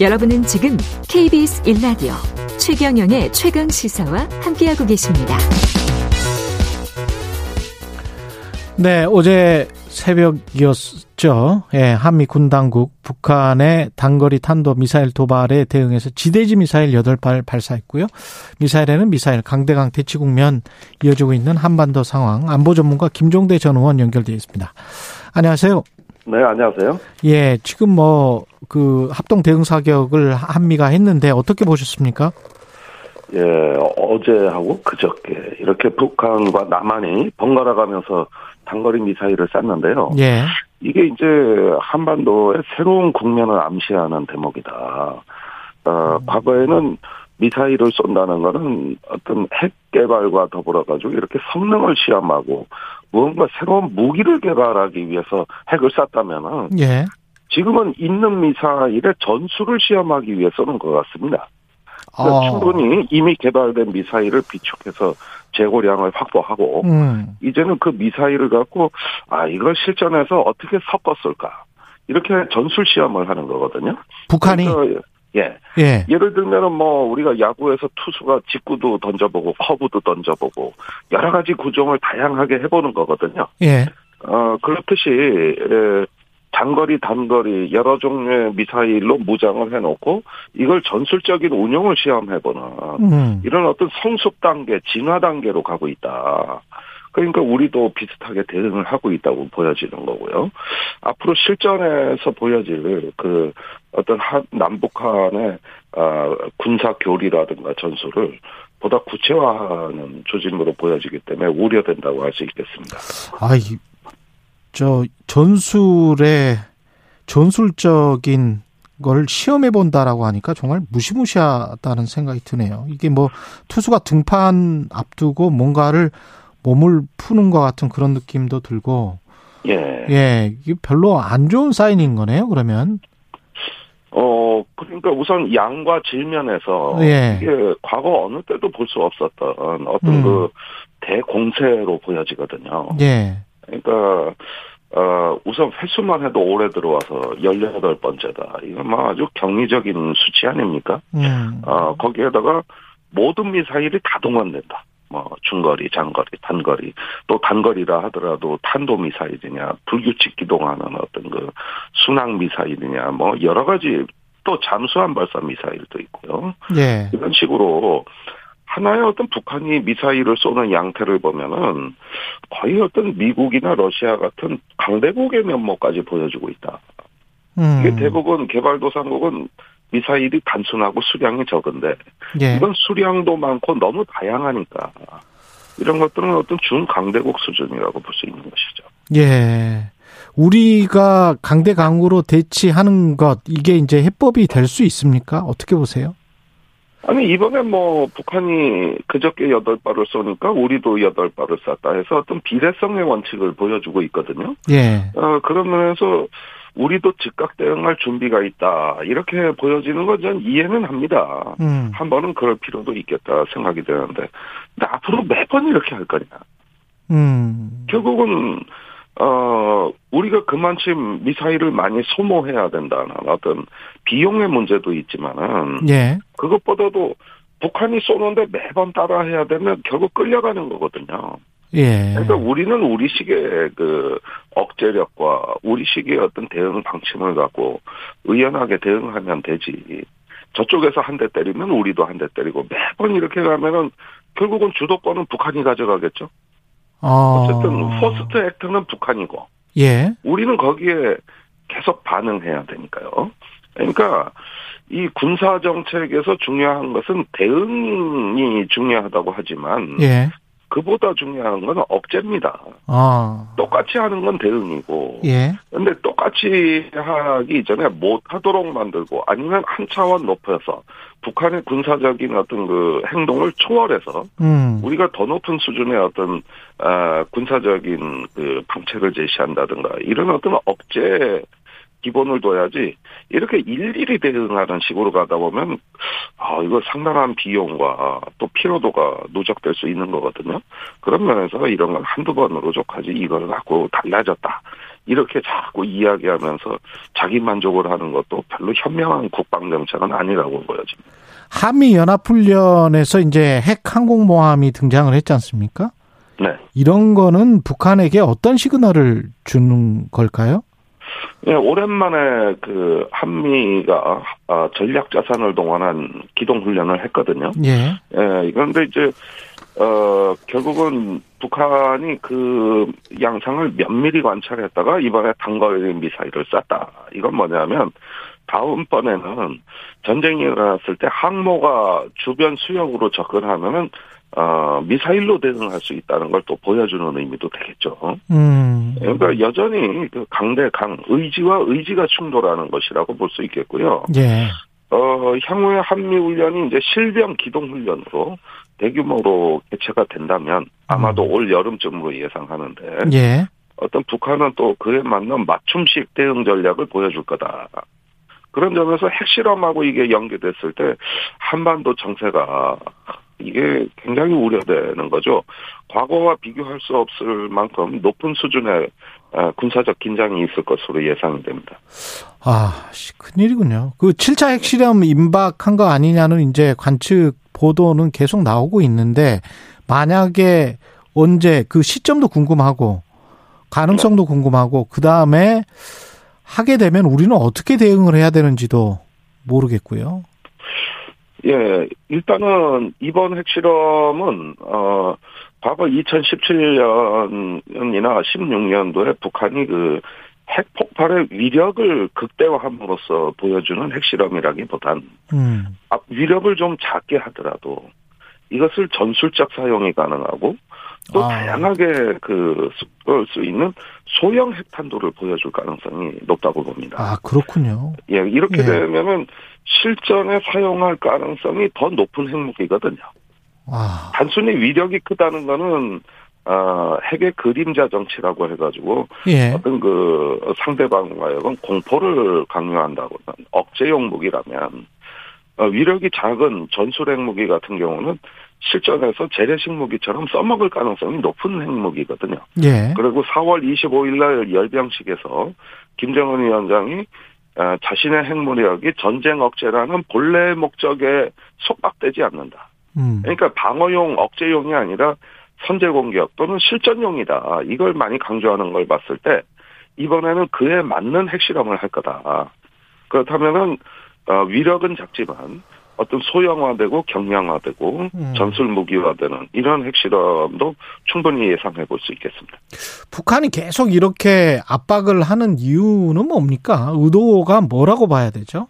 여러분은 지금 KBS 1라디오 최경영의 최강 시사와 함께하고 계십니다. 네, 어제 새벽이었죠. 예, 한미 군 당국 북한의 단거리 탄도 미사일 도발에 대응해서 지대지 미사일 8발 발사했고요. 미사일에는 미사일 강대강 대치 국면 이어지고 있는 한반도 상황 안보 전문가 김종대 전 의원 연결되어 있습니다. 안녕하세요. 네, 안녕하세요. 예, 지금 뭐 그 합동 대응 사격을 한미가 했는데 어떻게 보셨습니까? 예, 어제하고 그저께 이렇게 북한과 남한이 번갈아 가면서 단거리 미사일을 쐈는데요. 예. 이게 이제 한반도의 새로운 국면을 암시하는 대목이다. 어, 과거에는 미사일을 쏜다는 거는 어떤 핵 개발과 더불어 가지고 이렇게 성능을 시험하고 무언가 새로운 무기를 개발하기 위해서 핵을 쐈다면은 예. 지금은 있는 미사일의 전술을 시험하기 위해서는 것 같습니다. 그러니까 어. 충분히 이미 개발된 미사일을 비축해서 재고량을 확보하고 음. 이제는 그 미사일을 갖고 아 이걸 실전에서 어떻게 섞었을까 이렇게 전술 시험을 하는 거거든요. 북한이 그러니까 예 예. 예를 들면은 뭐 우리가 야구에서 투수가 직구도 던져보고 커브도 던져보고 여러 가지 구종을 다양하게 해보는 거거든요. 예. 어 그렇듯이 에, 장거리 단거리 여러 종류의 미사일로 무장을 해놓고 이걸 전술적인 운용을 시험해보는 음. 이런 어떤 성숙 단계, 진화 단계로 가고 있다. 그러니까 우리도 비슷하게 대응을 하고 있다고 보여지는 거고요. 앞으로 실전에서 보여질 그 어떤 한 남북한의 아, 군사 교리라든가 전술을 보다 구체화하는 조짐으로 보여지기 때문에 우려된다고 할 수 있겠습니다. 아 이 저 전술의 전술적인 걸 시험해 본다라고 하니까 정말 무시무시하다는 생각이 드네요. 이게 뭐 투수가 등판 앞두고 뭔가를 몸을 푸는 것 같은 그런 느낌도 들고 예. 예, 별로 안 좋은 사인인 거네요. 그러면 어, 그러니까 우선 양과 질면에서 예. 이게 과거 어느 때도 볼 수 없었던 어떤 음. 그 대공세로 보여지거든요. 예, 그러니까 어, 우선 횟수만 해도 올해 들어와서 18번째다. 이건 뭐 아주 경이적인 수치 아닙니까? 음, 어, 거기에다가 모든 미사일이 다 동원된다. 뭐 중거리, 장거리, 단거리, 또 단거리라 하더라도 탄도 미사일이냐, 불규칙 기동하는 어떤 그 순항 미사일이냐, 뭐 여러 가지 또 잠수함 발사 미사일도 있고요. 예, 이런 식으로 하나의 어떤 북한이 미사일을 쏘는 양태를 보면은 거의 어떤 미국이나 러시아 같은 강대국의 면모까지 보여주고 있다. 음, 이게 대부분 개발도상국은 미사일이 단순하고 수량이 적은데 예, 이건 수량도 많고 너무 다양하니까 이런 것들은 어떤 준강대국 수준이라고 볼 수 있는 것이죠. 예. 우리가 강대강으로 대치하는 것 이게 이제 해법이 될 수 있습니까? 어떻게 보세요? 아니 이번에 뭐 북한이 그저께 여덟 발을 쏘니까 우리도 여덟 발을 쐈다 해서 어떤 비례성의 원칙을 보여주고 있거든요. 예, 어 그런 면에서 우리도 즉각 대응할 준비가 있다 이렇게 보여지는 건 전 이해는 합니다. 음, 한 번은 그럴 필요도 있겠다 생각이 드는데 앞으로 매번 이렇게 할 거냐? 음, 결국은 어 우리가 그만큼 미사일을 많이 소모해야 된다는 어떤 비용의 문제도 있지만은 예, 그것보다도 북한이 쏘는데 매번 따라해야 되면 결국 끌려가는 거거든요. 예, 그러니까 우리는 우리식의 그 억제력과 우리식의 어떤 대응 방침을 갖고 의연하게 대응하면 되지. 저쪽에서 한 대 때리면 우리도 한 대 때리고 매번 이렇게 가면은 결국은 주도권은 북한이 가져가겠죠. 어, 어쨌든 first actor는 북한이고 예, 우리는 거기에 계속 반응해야 되니까요. 그러니까 이 군사 정책에서 중요한 것은 대응이 중요하다고 하지만 예, 그보다 중요한 건 억제입니다. 아, 똑같이 하는 건 대응이고. 예, 근데 똑같이 하기 이전에 못 하도록 만들고 아니면 한 차원 높여서 북한의 군사적인 어떤 그 행동을 초월해서 음, 우리가 더 높은 수준의 어떤 아, 군사적인 그 방책을 제시한다든가 이런 어떤 억제 기본을 둬야지 이렇게 일일이 대응하는 식으로 가다 보면 아 이거 상당한 비용과 또 피로도가 누적될 수 있는 거거든요. 그런 면에서 이런 건 한두 번으로 족하지 이걸 갖고 달라졌다. 이렇게 자꾸 이야기하면서 자기 만족을 하는 것도 별로 현명한 국방 정책은 아니라고 보여집니다. 한미 연합 훈련에서 이제 핵 항공모함이 등장을 했지 않습니까? 네. 이런 거는 북한에게 어떤 시그널을 주는 걸까요? 예, 오랜만에 그 한미가 아, 전략 자산을 동원한 기동 훈련을 했거든요. 예. 예, 그런데 이제 어 결국은 북한이 그 양상을 면밀히 관찰했다가 이번에 단거리 미사일을 쐈다. 이건 뭐냐면 다음번에는 전쟁이 일어났을 때 항모가 주변 수역으로 접근하면은 어, 미사일로 대응할 수 있다는 걸 또 보여주는 의미도 되겠죠. 음. 그러니까 여전히 그 강대 강 의지와 의지가 충돌하는 것이라고 볼 수 있겠고요. 예. 어, 향후에 한미 훈련이 이제 실병 기동 훈련으로 대규모로 개최가 된다면 아마도 음. 올 여름쯤으로 예상하는데 예. 어떤 북한은 또 그에 맞는 맞춤식 대응 전략을 보여줄 거다. 그런 점에서 핵실험하고 이게 연계됐을 때 한반도 정세가 이게 굉장히 우려되는 거죠. 과거와 비교할 수 없을 만큼 높은 수준의 어, 군사적 긴장이 있을 것으로 예상이 됩니다. 아, 씨, 큰일이군요. 그 7차 핵실험 임박한 거 아니냐는 이제 관측 보도는 계속 나오고 있는데 만약에 언제 그 시점도 궁금하고 가능성도 궁금하고 그 다음에 하게 되면 우리는 어떻게 대응을 해야 되는지도 모르겠고요. 예, 일단은 이번 핵실험은 어 과거 2017년이나 16년도에 북한이 그 핵폭발의 위력을 극대화함으로써 보여주는 핵실험이라기보단 음. 아, 위력을 좀 작게 하더라도 이것을 전술적 사용이 가능하고 또 아. 다양하게 그쓸수 있는 소형 핵탄두를 보여줄 가능성이 높다고 봅니다. 아, 그렇군요. 예, 이렇게 예. 되면은 실전에 사용할 가능성이 더 높은 핵무기거든요. 아, 단순히 위력이 크다는 거는 어, 핵의 그림자 정치라고 해가지고 예. 어떤 그 상대방과의 공포를 강요한다거나 억제용 무기라면 어, 위력이 작은 전술 핵무기 같은 경우는 실전에서 재래식 무기처럼 써먹을 가능성이 높은 핵무기거든요. 예. 그리고 4월 25일 날 열병식에서 김정은 위원장이 어, 자신의 핵무력이 전쟁 억제라는 본래 목적에 속박되지 않는다. 음. 그러니까 방어용 억제용이 아니라 선제 공격 또는 실전용이다. 이걸 많이 강조하는 걸 봤을 때 이번에는 그에 맞는 핵실험을 할 거다. 그렇다면은 어, 위력은 작지만 어떤 소형화되고 경량화되고 음. 전술 무기화되는 이런 핵실험도 충분히 예상해 볼 수 있겠습니다. 북한이 계속 이렇게 압박을 하는 이유는 뭡니까? 의도가 뭐라고 봐야 되죠?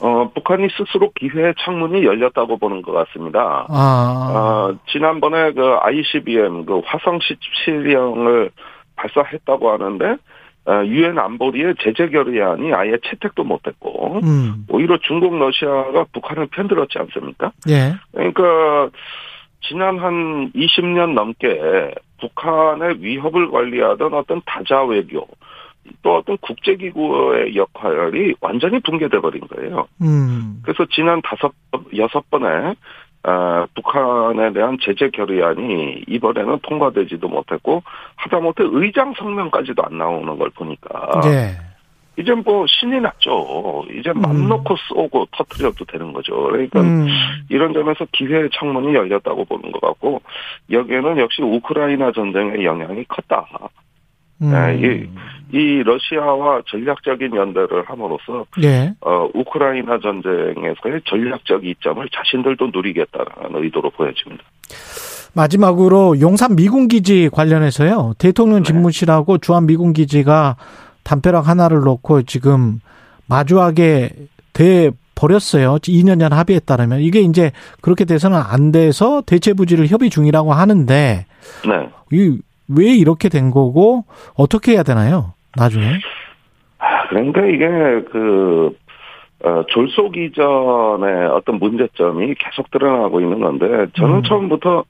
어, 북한이 스스로 기회의 창문이 열렸다고 보는 것 같습니다. 아, 어, 지난번에 그 ICBM 그 화성 17형을 발사했다고 하는데 어, 유엔 안보리의 제재 결의안이 아예 채택도 못했고 음, 오히려 중국 러시아가 북한을 편들었지 않습니까? 예, 그러니까 지난 한 20년 넘게 북한의 위협을 관리하던 어떤 다자 외교 또 어떤 국제기구의 역할이 완전히 붕괴돼 버린 거예요. 음, 그래서 지난 다섯 여섯 번에 어, 북한에 대한 제재 결의안이 이번에는 통과되지도 못했고 하다못해 의장 성명까지도 안 나오는 걸 보니까 예, 이제 뭐 신이 났죠. 이제 맘 음. 놓고 쏘고 터트려도 되는 거죠. 그러니까 음, 이런 점에서 기회의 창문이 열렸다고 보는 것 같고 여기에는 역시 우크라이나 전쟁의 영향이 컸다. 음, 네, 이- 이 러시아와 전략적인 연대를 함으로써 예, 어, 우크라이나 전쟁에서의 전략적 이점을 자신들도 누리겠다는 의도로 보여집니다. 마지막으로 용산 미군 기지 관련해서요. 대통령 네. 집무실하고 주한 미군 기지가 담벼락 하나를 놓고 지금 마주하게 돼 버렸어요. 2년 전 합의에 따르면 이게 이제 그렇게 돼서는 안 돼서 대체 부지를 협의 중이라고 하는데 네. 이 왜 이렇게 된 거고 어떻게 해야 되나요? 나중에. 아, 그러니까 이게 그 어, 졸속 이전의 어떤 문제점이 계속 드러나고 있는 건데 저는 음. 처음부터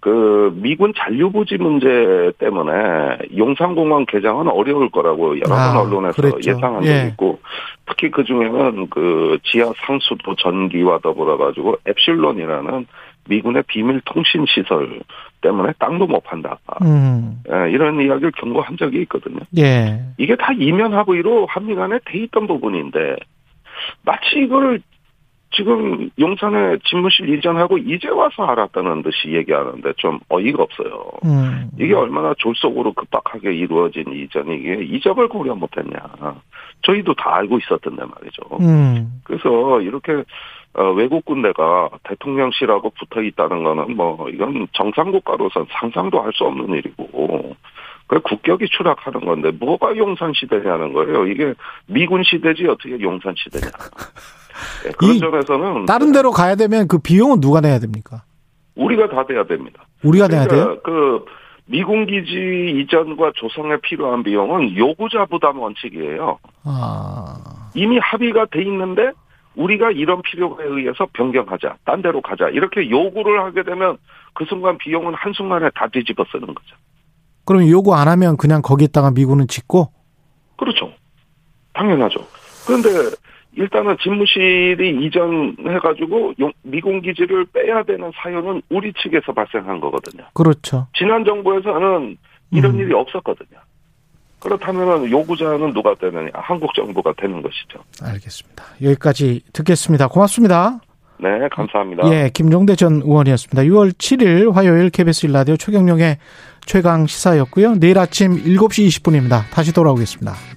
그 미군 잔류부지 문제 때문에 용산공항 개장은 어려울 거라고 여러 번 아, 언론에서 그랬죠. 예상한 예. 적이 있고 특히 그 중에는 그 지하 상수도 전기와 더불어 가지고 엡실론이라는 미군의 비밀 통신 시설 때문에 땅도 못 판다. 음. 예, 이런 이야기를 경고한 적이 있거든요. 예. 이게 다 이면 합의로 한미 간에 돼 있던 부분인데 마치 이걸 지금 용산에 집무실 이전하고 이제 와서 알았다는 듯이 얘기하는데 좀 어이가 없어요. 음. 이게 얼마나 졸속으로 급박하게 이루어진 이전이 게 이적을 고려 못했냐. 저희도 다 알고 있었던데 말이죠. 음. 그래서 이렇게 어, 외국 군대가 대통령실하고 붙어 있다는 거는 뭐 이건 정상 국가로선 상상도 할 수 없는 일이고 그 국격이 추락하는 건데 뭐가 용산 시대냐는 거예요. 이게 미군 시대지 어떻게 용산 시대냐. 네, 그런 이 점에서는 다른 데로 가야 되면 그 비용은 누가 내야 됩니까? 우리가 다 돼야 됩니다. 우리가 내야 돼요? 그러니까 그 미군 기지 이전과 조성에 필요한 비용은 요구자 부담 원칙이에요. 아. 이미 합의가 돼 있는데 우리가 이런 필요에 의해서 변경하자, 딴 데로 가자 이렇게 요구를 하게 되면 그 순간 비용은 한 순간에 다 뒤집어 쓰는 거죠. 그럼 요구 안 하면 그냥 거기에다가 미군은 짓고? 그렇죠. 당연하죠. 그런데 일단은 집무실이 이전해가지고 용- 미군 기지를 빼야 되는 사유는 우리 측에서 발생한 거거든요. 그렇죠. 지난 정부에서는 이런 음. 일이 없었거든요. 그렇다면 요구자는 누가 되느냐? 한국 정부가 되는 것이죠. 알겠습니다. 여기까지 듣겠습니다. 고맙습니다. 네, 감사합니다. 예, 김종대 전 의원이었습니다. 6월 7일 화요일 KBS 일라디오 최경령의 최강 시사였고요. 내일 아침 7시 20분입니다. 다시 돌아오겠습니다.